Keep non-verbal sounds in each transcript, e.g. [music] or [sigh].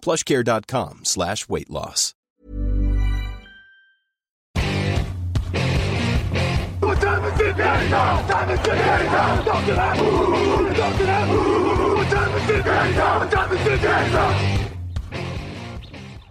plushcare.com slash weight loss.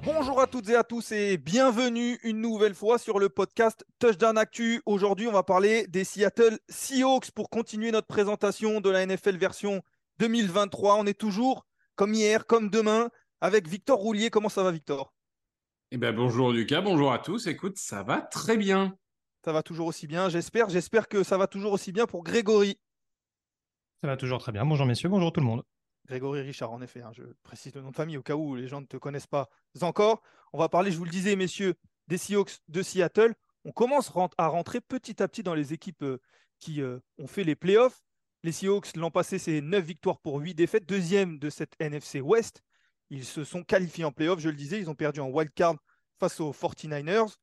Bonjour à toutes et à tous et bienvenue une nouvelle fois sur le podcast Touchdown Actu. Aujourd'hui, on va parler des Seattle Seahawks pour continuer notre présentation de la NFL version 2023. On est toujours, comme hier, comme demain, avec Victor Roulier. Comment ça va, Victor? Eh ben bonjour Lucas, bonjour à tous. Écoute, ça va très bien. Ça va toujours aussi bien, j'espère. J'espère que ça va toujours aussi bien pour Grégory. Ça va toujours très bien. Bonjour messieurs, bonjour tout le monde. Grégory Richard, en effet. hein, je précise le nom de famille au cas où les gens ne te connaissent pas encore. On va parler, je vous le disais, messieurs, des Seahawks de Seattle. On commence rent- à rentrer petit à petit dans les équipes euh, qui euh, ont fait les playoffs. Les Seahawks, l'an passé, c'est 9 victoires pour 8 défaites. Deuxième de cette NFC West. Ils se sont qualifiés en playoffs, je le disais. Ils ont perdu en wild card face aux 49ers.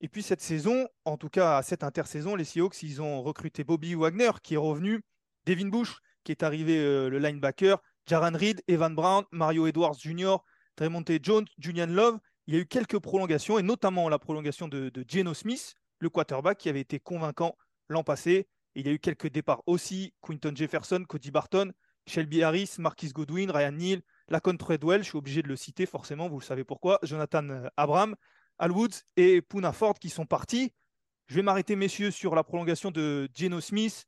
Et puis cette saison, en tout cas à cette intersaison, les Seahawks, ils ont recruté Bobby Wagner qui est revenu, Devin Bush qui est arrivé euh, le linebacker, Jaran Reed, Evan Brown, Mario Edwards Jr., Tremonte Jones, Julian Love. Il y a eu quelques prolongations et notamment la prolongation de, Geno Smith, le quarterback qui avait été convaincant l'an passé. Il y a eu quelques départs aussi, Quinton Jefferson, Cody Barton, Shelby Harris, Marquis Goodwin, Ryan Neal, Lacon Treadwell, je suis obligé de le citer forcément, vous le savez pourquoi, Jonathan euh, Abram, Al Woods et Poona Ford qui sont partis. Je vais m'arrêter, messieurs, sur la prolongation de Geno Smith.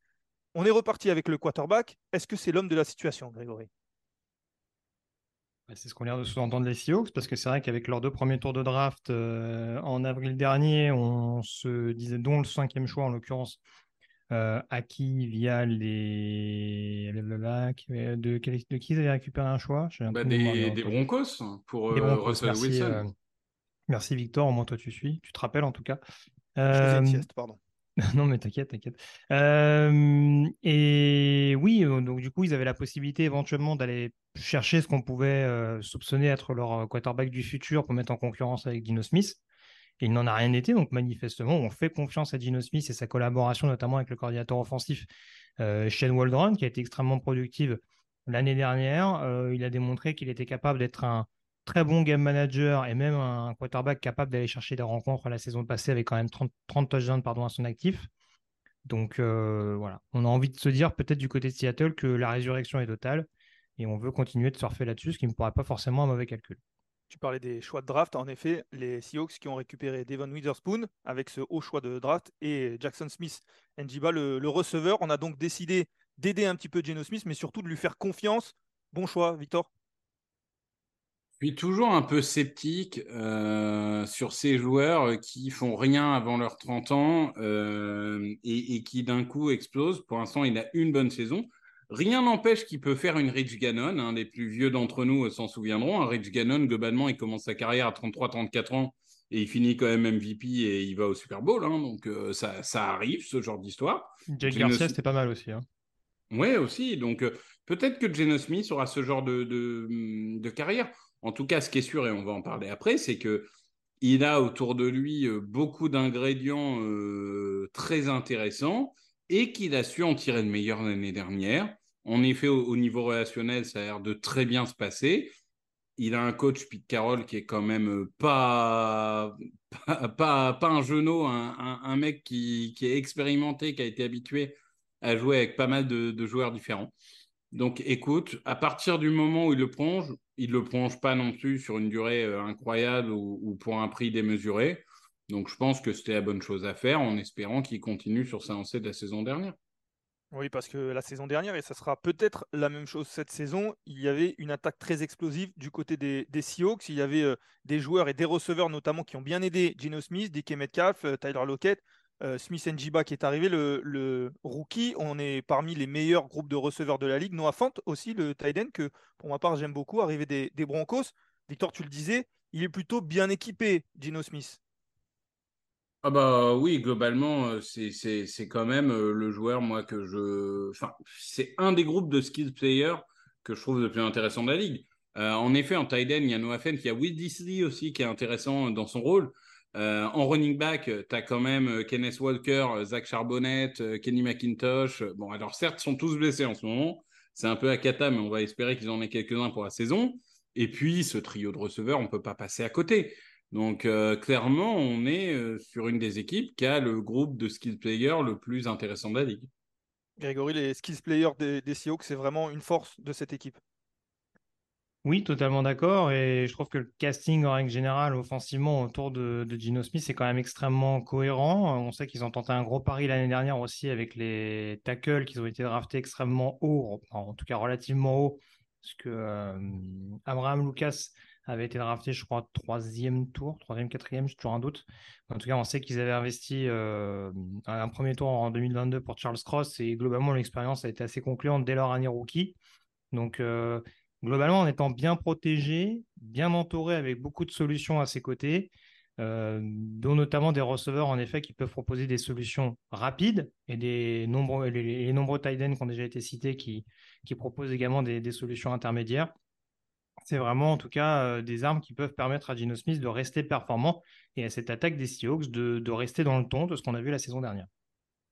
On est reparti avec le quarterback. Est-ce que c'est l'homme de la situation, Grégory? Bah, C'est ce qu'on a l'air de sous-entendre les Seahawks, parce que c'est vrai qu'avec leurs deux premiers tours de draft euh, en avril dernier, on se disait, dont le cinquième choix en l'occurrence, euh, acquis via les. blablabla, qui- De, qui ils avaient récupéré un choix? Un Bah, des. Broncos pour Des euh, Broncos, Russell merci, Wilson. euh, merci Victor, au moins toi tu suis, tu te rappelles en tout cas. Je faisais une Euh, sieste, pardon. [laughs] Non, mais t'inquiète, t'inquiète. Euh, et oui, euh, donc du coup, ils avaient la possibilité éventuellement d'aller chercher ce qu'on pouvait euh, soupçonner être leur euh, quarterback du futur pour mettre en concurrence avec Gino Smith. Il n'en a rien été, donc manifestement, on fait confiance à Gino Smith et sa collaboration notamment avec le coordinateur offensif euh, Shane Waldron, qui a été extrêmement productive l'année dernière. Euh, il a démontré qu'il était capable d'être un très bon game manager et même un quarterback capable d'aller chercher des rencontres la saison passée avec quand même 30, 30 touchdowns pardon, à son actif. Donc euh, voilà, on a envie de se dire peut-être du côté de Seattle que la résurrection est totale et on veut continuer de surfer là-dessus, ce qui ne me paraît pas forcément un mauvais calcul. Tu parlais des choix de draft. En effet, les Seahawks qui ont récupéré Devon Witherspoon avec ce haut choix de draft et Jackson Smith Njiba, le, le receveur. On a donc décidé d'aider un petit peu Geno Smith, mais surtout de lui faire confiance. Bon choix, Victor. Je suis toujours un peu sceptique euh, sur ces joueurs qui font rien avant leurs 30 ans euh, et, et qui d'un coup explosent. Pour l'instant, il a une bonne saison. Rien n'empêche qu'il peut faire une Rich Gannon. hein. les plus vieux d'entre nous s'en souviendront. Un Rich Gannon, globalement, il commence sa carrière à 33-34 ans et il finit quand même MVP et il va au Super Bowl. hein. donc euh, ça, ça arrive, ce genre d'histoire. Jake Garcia, c'était pas mal aussi. hein. Ouais, aussi. Donc, euh, peut-être que Geno Smith aura ce genre de, de, de carrière. En tout cas, ce qui est sûr, et on va en parler après, c'est que il a autour de lui euh, beaucoup d'ingrédients euh, très intéressants et qu'il a su en tirer le meilleur l'année dernière. En effet, au, au niveau relationnel, ça a l'air de très bien se passer. Il a un coach, Pete Carroll, qui est quand même euh, pas, [laughs] un genou, un, mec qui, est expérimenté, qui a été habitué à jouer avec pas mal de, joueurs différents. Donc, écoute, à partir du moment où il le plonge, il ne le prolonge pas non plus sur une durée incroyable ou, pour un prix démesuré. Donc je pense que c'était la bonne chose à faire en espérant qu'il continue sur sa lancée de la saison dernière. Oui, parce que la saison dernière, et ça sera peut-être la même chose cette saison, il y avait une attaque très explosive du côté des, Seahawks. Il y avait euh, des joueurs et des receveurs notamment qui ont bien aidé Gino Smith, DK Metcalf, euh, Tyler Lockett, euh, Smith Njiba qui est arrivé, le, rookie. On est parmi les meilleurs groupes de receveurs de la ligue. Noah Fant aussi, le end, que pour ma part j'aime beaucoup, arrivé des, des Broncos. Victor, tu le disais, il est plutôt bien équipé, Gino Smith. Ah bah oui, globalement, euh, c'est quand même euh, le joueur, moi, que je... Enfin, c'est un des groupes de skills players que je trouve le plus intéressant de la ligue. Euh, en effet, en tight end, il y a Noah Fent, il a Will Disley aussi qui est intéressant dans son rôle. en running back, tu as quand même Kenneth Walker, Zach Charbonnet, Kenny McIntosh. Bon, alors certes, ils sont tous blessés en ce moment. C'est un peu à cata, mais on va espérer qu'ils en aient quelques-uns pour la saison. Et puis, ce trio de receveurs, on ne peut pas passer à côté. Donc euh, clairement, on est euh, sur une des équipes qui a le groupe de skill players le plus intéressant de la ligue. Grégory, les skills players des, des Seahawks, c'est vraiment une force de cette équipe. Oui, totalement d'accord. Et je trouve que le casting en règle générale, offensivement, autour de, Gino Smith, c'est quand même extrêmement cohérent. On sait qu'ils ont tenté un gros pari l'année dernière aussi avec les tackles qu'ils ont été draftés extrêmement haut, en tout cas relativement haut, parce que euh, Abraham Lucas avait été drafté, je crois, troisième tour, troisième, quatrième, j'ai toujours un doute. En tout cas, on sait qu'ils avaient investi euh, un premier tour en 2022 pour Charles Cross et globalement, l'expérience a été assez concluante dès leur année rookie. Donc, euh, globalement, en étant bien protégé, bien entouré avec beaucoup de solutions à ses côtés, euh, dont notamment des receveurs en effet qui peuvent proposer des solutions rapides et des nombreux, les, nombreux tight ends qui ont déjà été cités qui, qui proposent également des solutions intermédiaires c'est vraiment en tout cas euh, des armes qui peuvent permettre à Gino Smith de rester performant et à cette attaque des Seahawks de, rester dans le ton de ce qu'on a vu la saison dernière.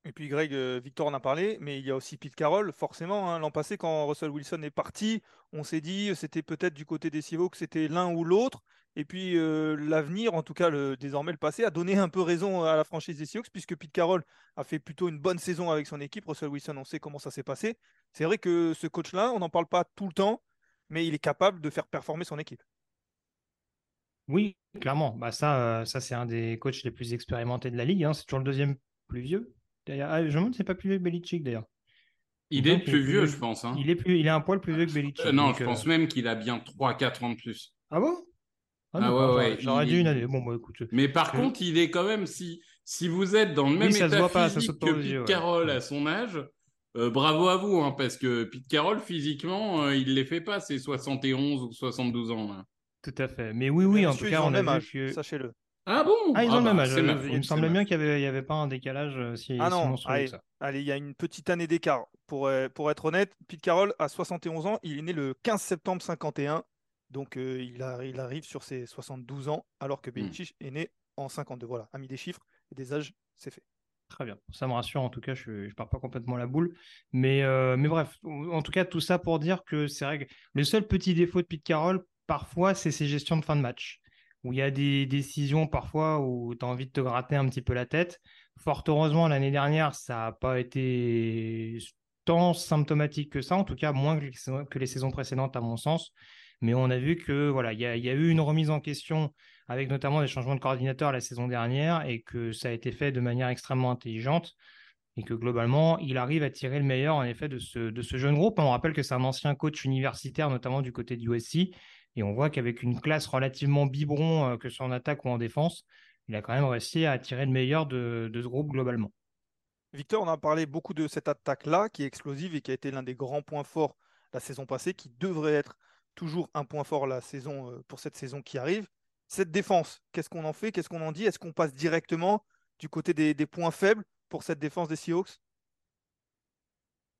Et puis Greg, euh, Victor en a parlé, mais il y a aussi Pete Carroll, forcément. Hein. L'an passé, quand Russell Wilson est parti, on s'est dit c'était peut-être du côté des Seahawks, c'était l'un ou l'autre. Et puis euh, l'avenir, en tout cas désormais le passé, a donné un peu raison à la franchise des Seahawks, puisque Pete Carroll a fait plutôt une bonne saison avec son équipe. Russell Wilson, on sait comment ça s'est passé. C'est vrai que ce coach-là, on n'en parle pas tout le temps, mais il est capable de faire performer son équipe. Oui, clairement. Bah ça, euh, ça c'est un des coachs les plus expérimentés de la ligue. Hein. C'est toujours le deuxième plus vieux. Ah, je me demande, c'est pas plus vieux que Belichick d'ailleurs. Il est plus, vieux, je pense. Hein. Il, est plus, il est un poil plus vieux que Belichick. Euh, non, je pense euh, même qu'il a bien 3-4 ans de plus. Ah bon? Ah, ah ouais, ouais. J'aurais dû une année. Bon, bah, écoute. Mais par contre, il est quand même, si, si vous êtes dans le même état physique que Pete Carroll à son âge, euh, bravo à vous, hein, parce que Pete Carroll, physiquement, euh, il ne les fait pas, ses 71 ou 72 ans. Tout à fait. Mais oui, oui, en tout cas, on a même sachez-le. Ah bon? Ah, ils ont le ah même bah, âge. Il me semblait bien qu'il n'y avait, avait, pas un décalage euh, si, Ah non, allez, il y a une petite année d'écart. Pour, pour être honnête, Pete Carroll a 71 ans, il est né le 15 septembre 51, donc il, il, arrive sur ses 72 ans, alors que hmm. Belichick est né en 52. Voilà, a mis des chiffres et des âges, c'est fait. Très bien. Ça me rassure, en tout cas, je ne pars pas complètement la boule. Mais, euh, mais bref, en tout cas, tout ça pour dire que c'est vrai que le seul petit défaut de Pete Carroll, parfois, c'est ses gestions de fin de match. Où il y a des décisions parfois où tu as envie de te gratter un petit peu la tête. Fort heureusement, l'année dernière, ça n'a pas été tant symptomatique que ça, en tout cas moins que les saisons précédentes, à mon sens. Mais on a vu que voilà, il y, a eu une remise en question avec notamment des changements de coordinateur la saison dernière et que ça a été fait de manière extrêmement intelligente et que globalement, il arrive à tirer le meilleur en effet de ce, jeune groupe. On rappelle que c'est un ancien coach universitaire, notamment du côté du USC, et on voit qu'avec une classe relativement biberon, euh, que ce soit en attaque ou en défense, il a quand même réussi à tirer le meilleur de ce groupe globalement. Victor, on a parlé beaucoup de cette attaque-là, qui est explosive et qui a été l'un des grands points forts la saison passée, qui devrait être toujours un point fort euh, pour cette saison qui arrive cette défense, qu'est-ce qu'on en fait? Qu'est-ce qu'on en dit? Est-ce qu'on passe directement du côté des, points faibles pour cette défense des Seahawks?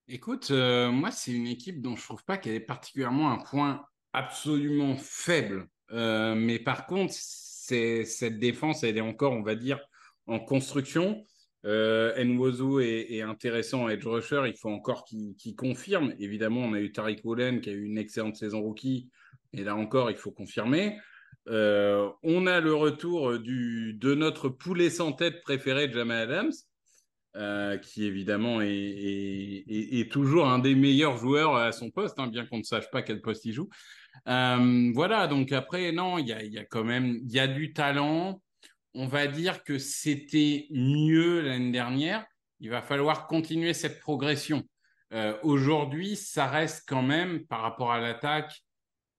Écoute, euh, moi, c'est une équipe dont je trouve pas qu'elle est particulièrement un point absolument faible. Euh, mais par contre, cette défense, elle est encore, on va dire, en construction. Euh, Nwozu est, intéressant edge rusher. Il faut encore qu'il confirme. Évidemment, on a eu Tariq Woolen qui a eu une excellente saison rookie. Et là encore, il faut confirmer. Euh, on a le retour du, de notre poulet sans tête préféré, Jamal Adams, euh, qui évidemment est, toujours un des meilleurs joueurs à son poste, hein, bien qu'on ne sache pas quel poste il joue. voilà, donc après, non, il y a, quand même, y a du talent. On va dire que c'était mieux l'année dernière. Il va falloir continuer cette progression. Aujourd'hui, ça reste quand même, par rapport à l'attaque,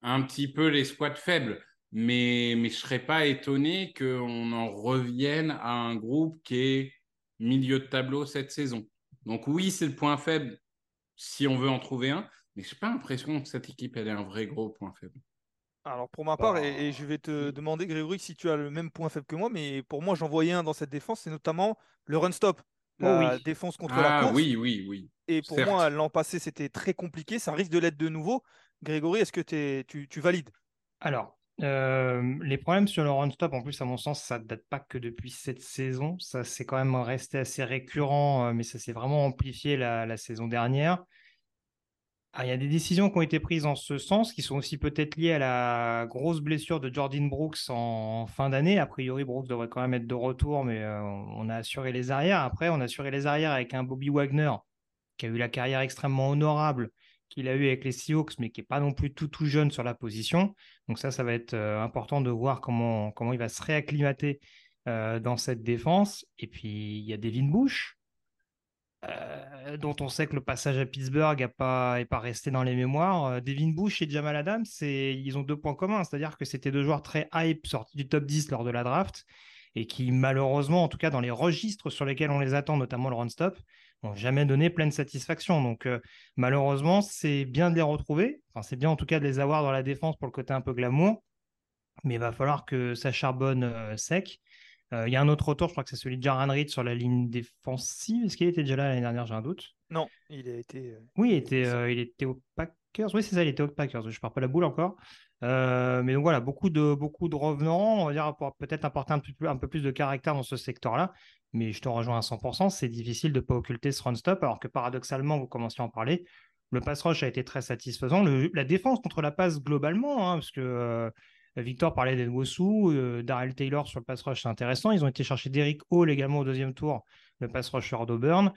un petit peu les squats faibles. Mais, je ne serais pas étonné qu'on en revienne à un groupe qui est milieu de tableau cette saison. Donc oui, c'est le point faible si on veut en trouver un, mais je n'ai pas l'impression que cette équipe elle ait un vrai gros point faible. Alors pour ma part, et, je vais te demander Grégory si tu as le même point faible que moi, mais pour moi j'en voyais un dans cette défense, c'est notamment le run stop. Oh la défense contre la ah course. Oui, oui, oui. Et pour moi, l'an passé, c'était très compliqué. Ça risque de l'être de nouveau. Grégory, est-ce que tu, tu valides? Alors, euh, les problèmes sur le run-stop, en plus, à mon sens, ça ne date pas que depuis cette saison. Ça, c'est quand même resté assez récurrent, euh, mais ça s'est vraiment amplifié la, saison dernière. Ah, il y a des décisions qui ont été prises en ce sens, qui sont aussi peut-être liées à la grosse blessure de Jordan Brooks en fin d'année. A priori, Brooks devrait quand même être de retour, mais euh, on a assuré les arrières. Après, on a assuré les arrières avec un Bobby Wagner, qui a eu la carrière extrêmement honorable, qu'il a eu avec les Seahawks, mais qui n'est pas non plus tout, tout jeune sur la position. Donc ça, ça va être euh, important de voir comment, comment il va se réacclimater euh, dans cette défense. Et puis, il y a Devin Bush, euh, dont on sait que le passage à Pittsburgh n'est pas, pas resté dans les mémoires. Devin Bush et Jamal Adams, ils ont deux points communs, c'est-à-dire que c'était deux joueurs très hype sortis du top 10 lors de la draft et qui malheureusement, en tout cas dans les registres sur lesquels on les attend, notamment le run-stop, n'ont jamais donné pleine satisfaction. Donc euh, malheureusement, c'est bien de les retrouver. C'est bien en tout cas de les avoir dans la défense pour le côté un peu glamour. Mais il va falloir que ça charbonne euh, sec. Euh, il y a un autre retour, je crois que c'est celui de Jaran Reed sur la ligne défensive. Est-ce qu'il était déjà là l'année dernière? J'ai un doute. Non, il a été. Oui, il était, il était au Packers. Oui, c'est ça, il était au Packers. Je ne pars pas la boule encore. mais donc voilà, beaucoup de, beaucoup de revenants, on va dire, peut-être apporter un, peu, un peu plus de caractère dans ce secteur-là mais je te rejoins à 100%, c'est difficile de ne pas occulter ce run-stop, alors que paradoxalement, vous commenciez à en parler, le pass rush a été très satisfaisant. la défense contre la passe globalement, hein, parce que euh, Victor parlait d'Enwosu, euh, Darrell Taylor sur le pass rush, c'est intéressant. Ils ont été chercher Derrick Hall également au deuxième tour, le pass rusher d'Auburn.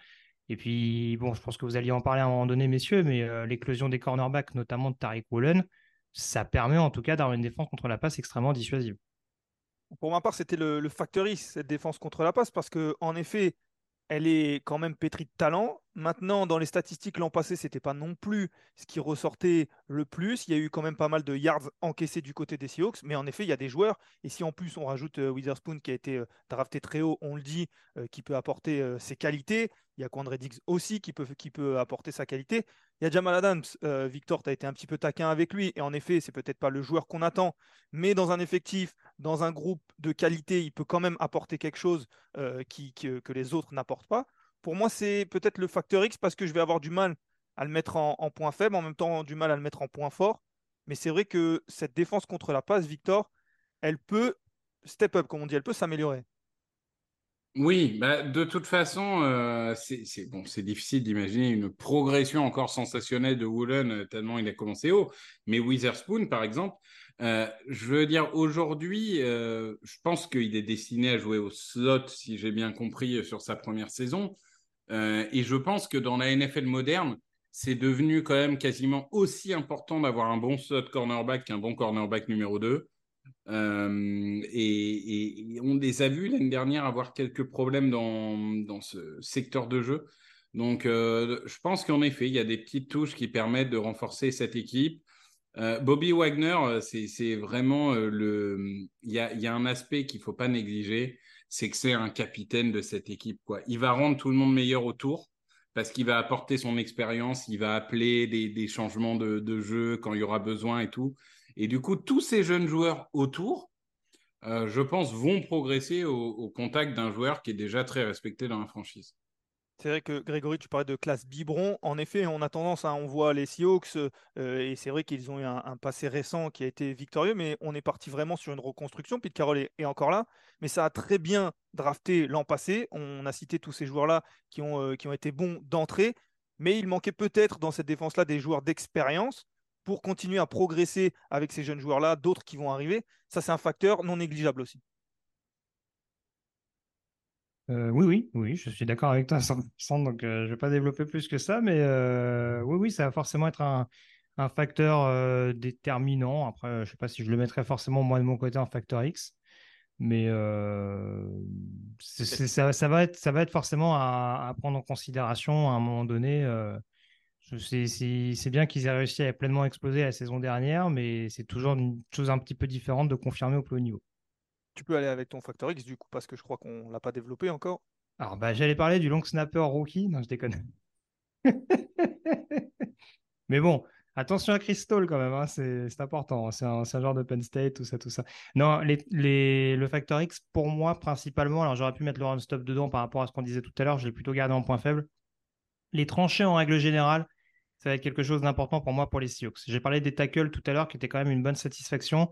Et puis, bon, je pense que vous alliez en parler à un moment donné, messieurs, mais euh, l'éclosion des cornerbacks, notamment de Tariq Woolen, ça permet en tout cas d'avoir une défense contre la passe extrêmement dissuasive. Pour ma part, c'était le, le cette défense contre la passe, parce que en effet, elle est quand même pétrie de talent. Maintenant, dans les statistiques l'an passé, c'était pas non plus ce qui ressortait le plus. Il y a eu quand même pas mal de yards encaissés du côté des Seahawks, mais en effet, il y a des joueurs. Et si en plus on rajoute euh, Witherspoon qui a été euh, drafté très haut, on le dit, euh, qui peut apporter ses qualités. Il y a Quandre Diggs aussi qui peut, apporter sa qualité. Il y a Jamal Adams. Victor, tu as été un petit peu taquin avec lui. Et en effet, c'est peut-être pas le joueur qu'on attend, mais dans un effectif, dans un groupe de qualité, il peut quand même apporter quelque chose que les autres n'apportent pas. Pour moi, c'est peut-être le facteur X parce que je vais avoir du mal à le mettre en, point faible, en même temps du mal à le mettre en point fort. Mais c'est vrai que cette défense contre la passe, Victor, elle peut step up, comme on dit, elle peut s'améliorer. Oui, bah, de toute façon, euh, c'est bon, difficile d'imaginer une progression encore sensationnelle de Woolen euh, tellement il a commencé haut. Mais Witherspoon, par exemple, euh, je veux dire aujourd'hui, je pense qu'il est destiné à jouer au slot, si j'ai bien compris, sur sa première saison. Euh, et je pense que dans la NFL moderne, c'est devenu quand même quasiment aussi important d'avoir un bon slot cornerback qu'un bon cornerback numéro 2. Euh, et, on les a vus l'année dernière avoir quelques problèmes dans, dans ce secteur de jeu. Donc, euh, je pense qu'en effet, il y a des petites touches qui permettent de renforcer cette équipe. Bobby Wagner, c'est vraiment le. Il y a, y a, un aspect qu'il ne faut pas négliger c'est que c'est un capitaine de cette équipe. Quoi. Il va rendre tout le monde meilleur autour parce qu'il va apporter son expérience, il va appeler des, changements de, jeu quand il y aura besoin et tout. Et du coup, tous ces jeunes joueurs autour, euh, je pense, vont progresser au contact d'un joueur qui est déjà très respecté dans la franchise. C'est vrai que Grégory, tu parlais de classe biberon. En effet, on a tendance, à, on voit les Seahawks, euh, et c'est vrai qu'ils ont eu un, passé récent qui a été victorieux, mais on est parti vraiment sur une reconstruction. Pete Carroll est, encore là, mais ça a très bien drafté l'an passé. On a cité tous ces joueurs-là qui euh, qui ont été bons d'entrée, mais il manquait peut-être dans cette défense-là des joueurs d'expérience pour continuer à progresser avec ces jeunes joueurs-là, d'autres qui vont arriver. Ça, c'est un facteur non négligeable aussi. Euh, oui, oui, oui, je suis d'accord avec toi, sans, donc euh, je ne vais pas développer plus que ça, mais euh, oui, oui, ça va forcément être un, facteur déterminant. Après, je sais pas si je le mettrais forcément moi de mon côté en facteur X. Mais ça, va être, ça va être forcément à, prendre en considération à un moment donné. c'est bien qu'ils aient réussi à pleinement exploser la saison dernière, mais c'est toujours une chose un petit peu différente de confirmer au plus haut niveau. Tu peux aller avec ton facteur X du coup, parce que je crois qu'on ne l'a pas développé encore. Alors, bah, j'allais parler du long snapper rookie. Non, je déconne. [laughs] mais bon, Attention à Crystal quand même, hein, c'est important. C'est un, genre de Penn State, tout ça, tout ça. Non, le facteur X, pour moi, principalement, alors j'aurais pu mettre le run-stop dedans par rapport à ce qu'on disait tout à l'heure, je l'ai plutôt gardé en point faible. Les tranchées, en règle générale, ça va être quelque chose d'important pour moi pour les Seahawks. J'ai parlé des tackles tout à l'heure, qui étaient quand même une bonne satisfaction.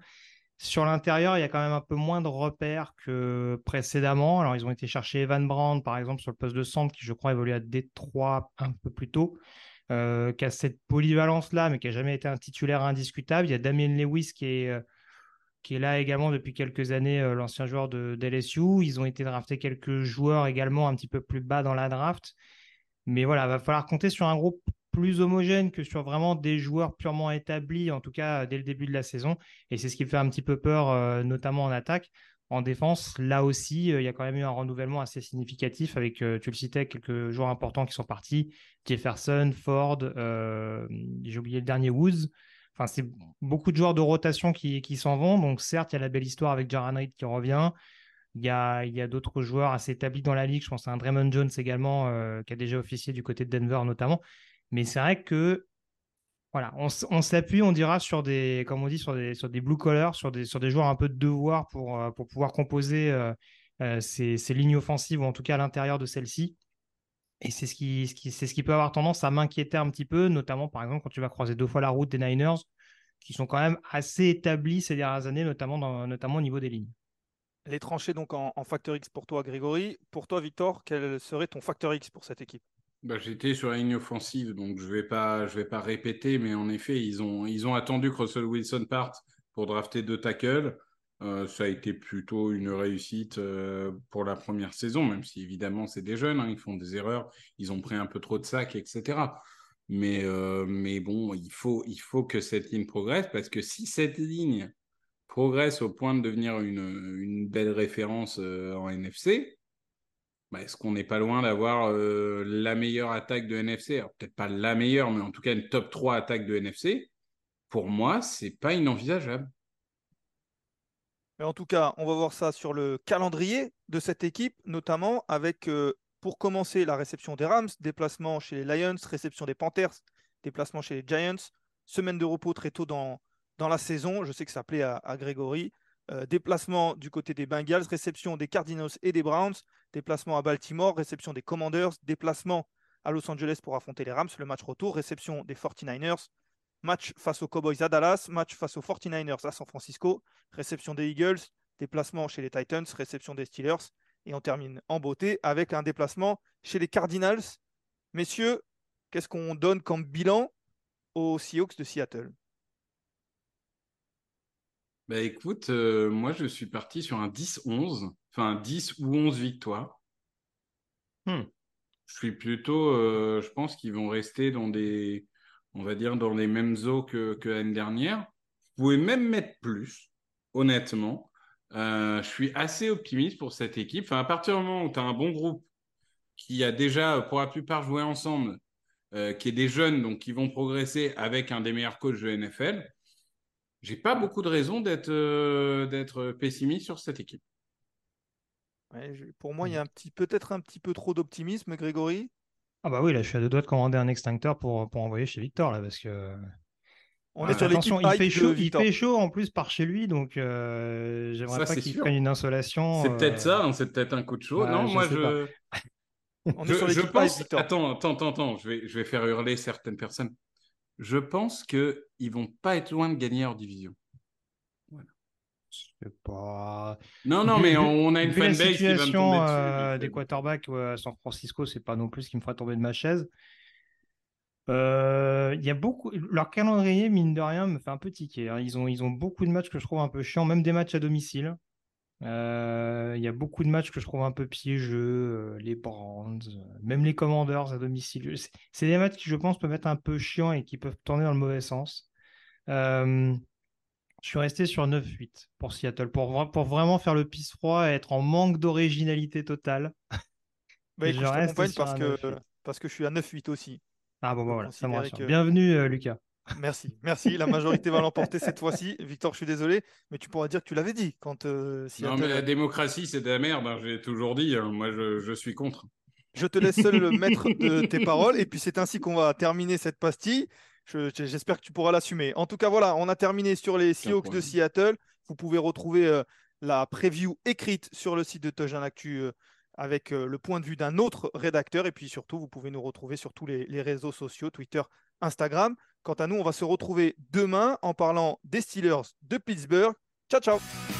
Sur l'intérieur, il y a quand même un peu moins de repères que précédemment. Alors, ils ont été chercher Evan Brand, par exemple, sur le poste de centre, qui, je crois, évolue à Détroit un peu plus tôt. Euh, qui a cette polyvalence-là, mais qui n'a jamais été un titulaire indiscutable. Il y a Damien Lewis qui est, euh, là également depuis quelques années, euh, l'ancien joueur de, d'LSU. Ils ont été draftés quelques joueurs également un petit peu plus bas dans la draft. Mais voilà, il va falloir compter sur un groupe plus homogène que sur vraiment des joueurs purement établis, en tout cas dès le début de la saison. Et c'est ce qui me fait un petit peu peur, notamment en attaque. En défense, là aussi, euh, il y a quand même eu un renouvellement assez significatif avec, euh, tu le citais, quelques joueurs importants qui sont partis. Jefferson, Ford, euh, j'ai oublié le dernier Woods. Enfin, c'est beaucoup de joueurs de rotation qui, s'en vont. Donc, certes, il y a la belle histoire avec Jaran Reed qui revient. Il y a, y a d'autres joueurs assez établis dans la ligue. Je pense à un Draymond Jones également, qui a déjà officié du côté de Denver notamment. Mais c'est vrai que voilà, on, s'appuie, on dira, sur des, comme on dit, sur des, sur des blue collars, sur des, sur des joueurs un peu de devoir pour, euh, pour pouvoir composer euh, euh, ces, lignes offensives, ou en tout cas à l'intérieur de celles-ci. Et c'est ce qui, c'est ce qui peut avoir tendance à m'inquiéter un petit peu, notamment par exemple quand tu vas croiser deux fois la route des Niners, qui sont quand même assez établis ces dernières années, notamment, dans, notamment au niveau des lignes. Les tranchées donc en, en facteur X pour toi, Grégory. Pour toi, Victor, quel serait ton facteur X pour cette équipe? Bah, J'étais sur la ligne offensive, donc je ne vais, pas, vais pas répéter, mais en effet, ils ont, ils ont attendu que Russell Wilson parte pour drafter deux tackles. Euh, ça a été plutôt une réussite euh, pour la première saison, même si évidemment c'est des jeunes, hein, ils font des erreurs, ils ont pris un peu trop de sacs, etc. Mais, euh, mais bon, il faut, il faut que cette ligne progresse, parce que si cette ligne progresse au point de devenir une, une belle référence en NFC, bah, est-ce qu'on n'est pas loin d'avoir euh, la meilleure attaque de NFC Alors peut-être pas la meilleure, mais en tout cas une top 3 attaque de NFC. Pour moi, c'est pas inenvisageable. En tout cas, on va voir ça sur le calendrier de cette équipe, notamment avec, euh, pour commencer, la réception des Rams, déplacement chez les Lions, réception des Panthers, déplacement chez les Giants, semaine de repos très tôt dans, dans la saison. Je sais que ça plaît à, à Grégory. Euh, déplacement du côté des Bengals, réception des Cardinals et des Browns, déplacement à Baltimore, réception des Commanders, déplacement à Los Angeles pour affronter les Rams, le match retour, réception des 49ers, match face aux Cowboys à Dallas, match face aux 49ers à San Francisco, réception des Eagles, déplacement chez les Titans, réception des Steelers, et on termine en beauté avec un déplacement chez les Cardinals. Messieurs, qu'est-ce qu'on donne comme bilan aux Seahawks de Seattle? Bah écoute, euh, moi je suis parti sur un 10-11, enfin 10 ou 11 victoires. Hmm. Je suis plutôt, euh, je pense qu'ils vont rester dans des, on va dire, dans les mêmes eaux que, que l'année dernière. Vous pouvez même mettre plus, honnêtement. Euh, je suis assez optimiste pour cette équipe. Enfin, à partir du moment où tu as un bon groupe qui a déjà, pour la plupart, joué ensemble, qui est des jeunes, donc qui vont progresser avec un des meilleurs coachs de NFL, j'ai pas beaucoup de raisons d'être euh, d'être pessimiste sur cette équipe. Pour moi, il y a un petit, peut-être un petit peu trop d'optimisme, Grégory. Ah bah oui, là, je suis à deux doigts de commander un extincteur pour, pour envoyer chez Victor, là, parce que... On est sur Attention, il fait, chaud, il fait chaud en plus par chez lui, donc euh, j'aimerais pas qu'il prenne une insolation. C'est peut-être ça, hein, c'est peut-être un coup de chaud. non, moi je. [laughs] On est sur je pense. Attends, attends, attends, attends, je vais, je vais faire hurler certaines personnes je pense qu'ils ne vont pas être loin de gagner leur division. Pas... Non, non, mais on, a une fanbase qui va me. Euh, des quarterbacks à San Francisco, c'est pas non plus ce qui me fera tomber de ma chaise. Euh, y a beaucoup. Leur calendrier, mine de rien, me fait un peu tiquer. Hein. Ils, ont, ils ont beaucoup de matchs que je trouve un peu chiants, même des matchs à domicile. Euh, il y a beaucoup de matchs que je trouve un peu piégeux, les Brands, même les Commanders à domicile. C'est des matchs qui, je pense, peuvent être un peu chiants et qui peuvent tourner dans le mauvais sens. Je suis resté sur 9-8 pour Seattle, pour, pour vraiment faire le pisse froid et être en manque d'originalité totale. [laughs] Bah, je, reste parce que, parce que je suis à 9-8 aussi. Ah bon, bah, voilà, ça me rassure. Bienvenue, Lucas. [laughs] Merci, merci. La majorité va l'emporter cette fois-ci. Victor, je suis désolé, mais tu pourras dire que tu l'avais dit quand. Euh, non, mais la démocratie, c'est de la merde. Hein, j'ai toujours dit. Hein. moi, je, suis contre. Je te laisse seul le maître de tes [laughs] paroles, et puis c'est ainsi qu'on va terminer cette pastille. J'espère que tu pourras l'assumer. En tout cas, voilà, on a terminé sur les Seahawks de Seattle. Vous pouvez retrouver euh, la preview écrite sur le site de Touchdown Actu euh, avec le point de vue d'un autre rédacteur. Et puis surtout, vous pouvez nous retrouver sur tous les réseaux sociaux, Twitter, Instagram. Quant à nous, on va se retrouver demain en parlant des Steelers de Pittsburgh. Ciao, ciao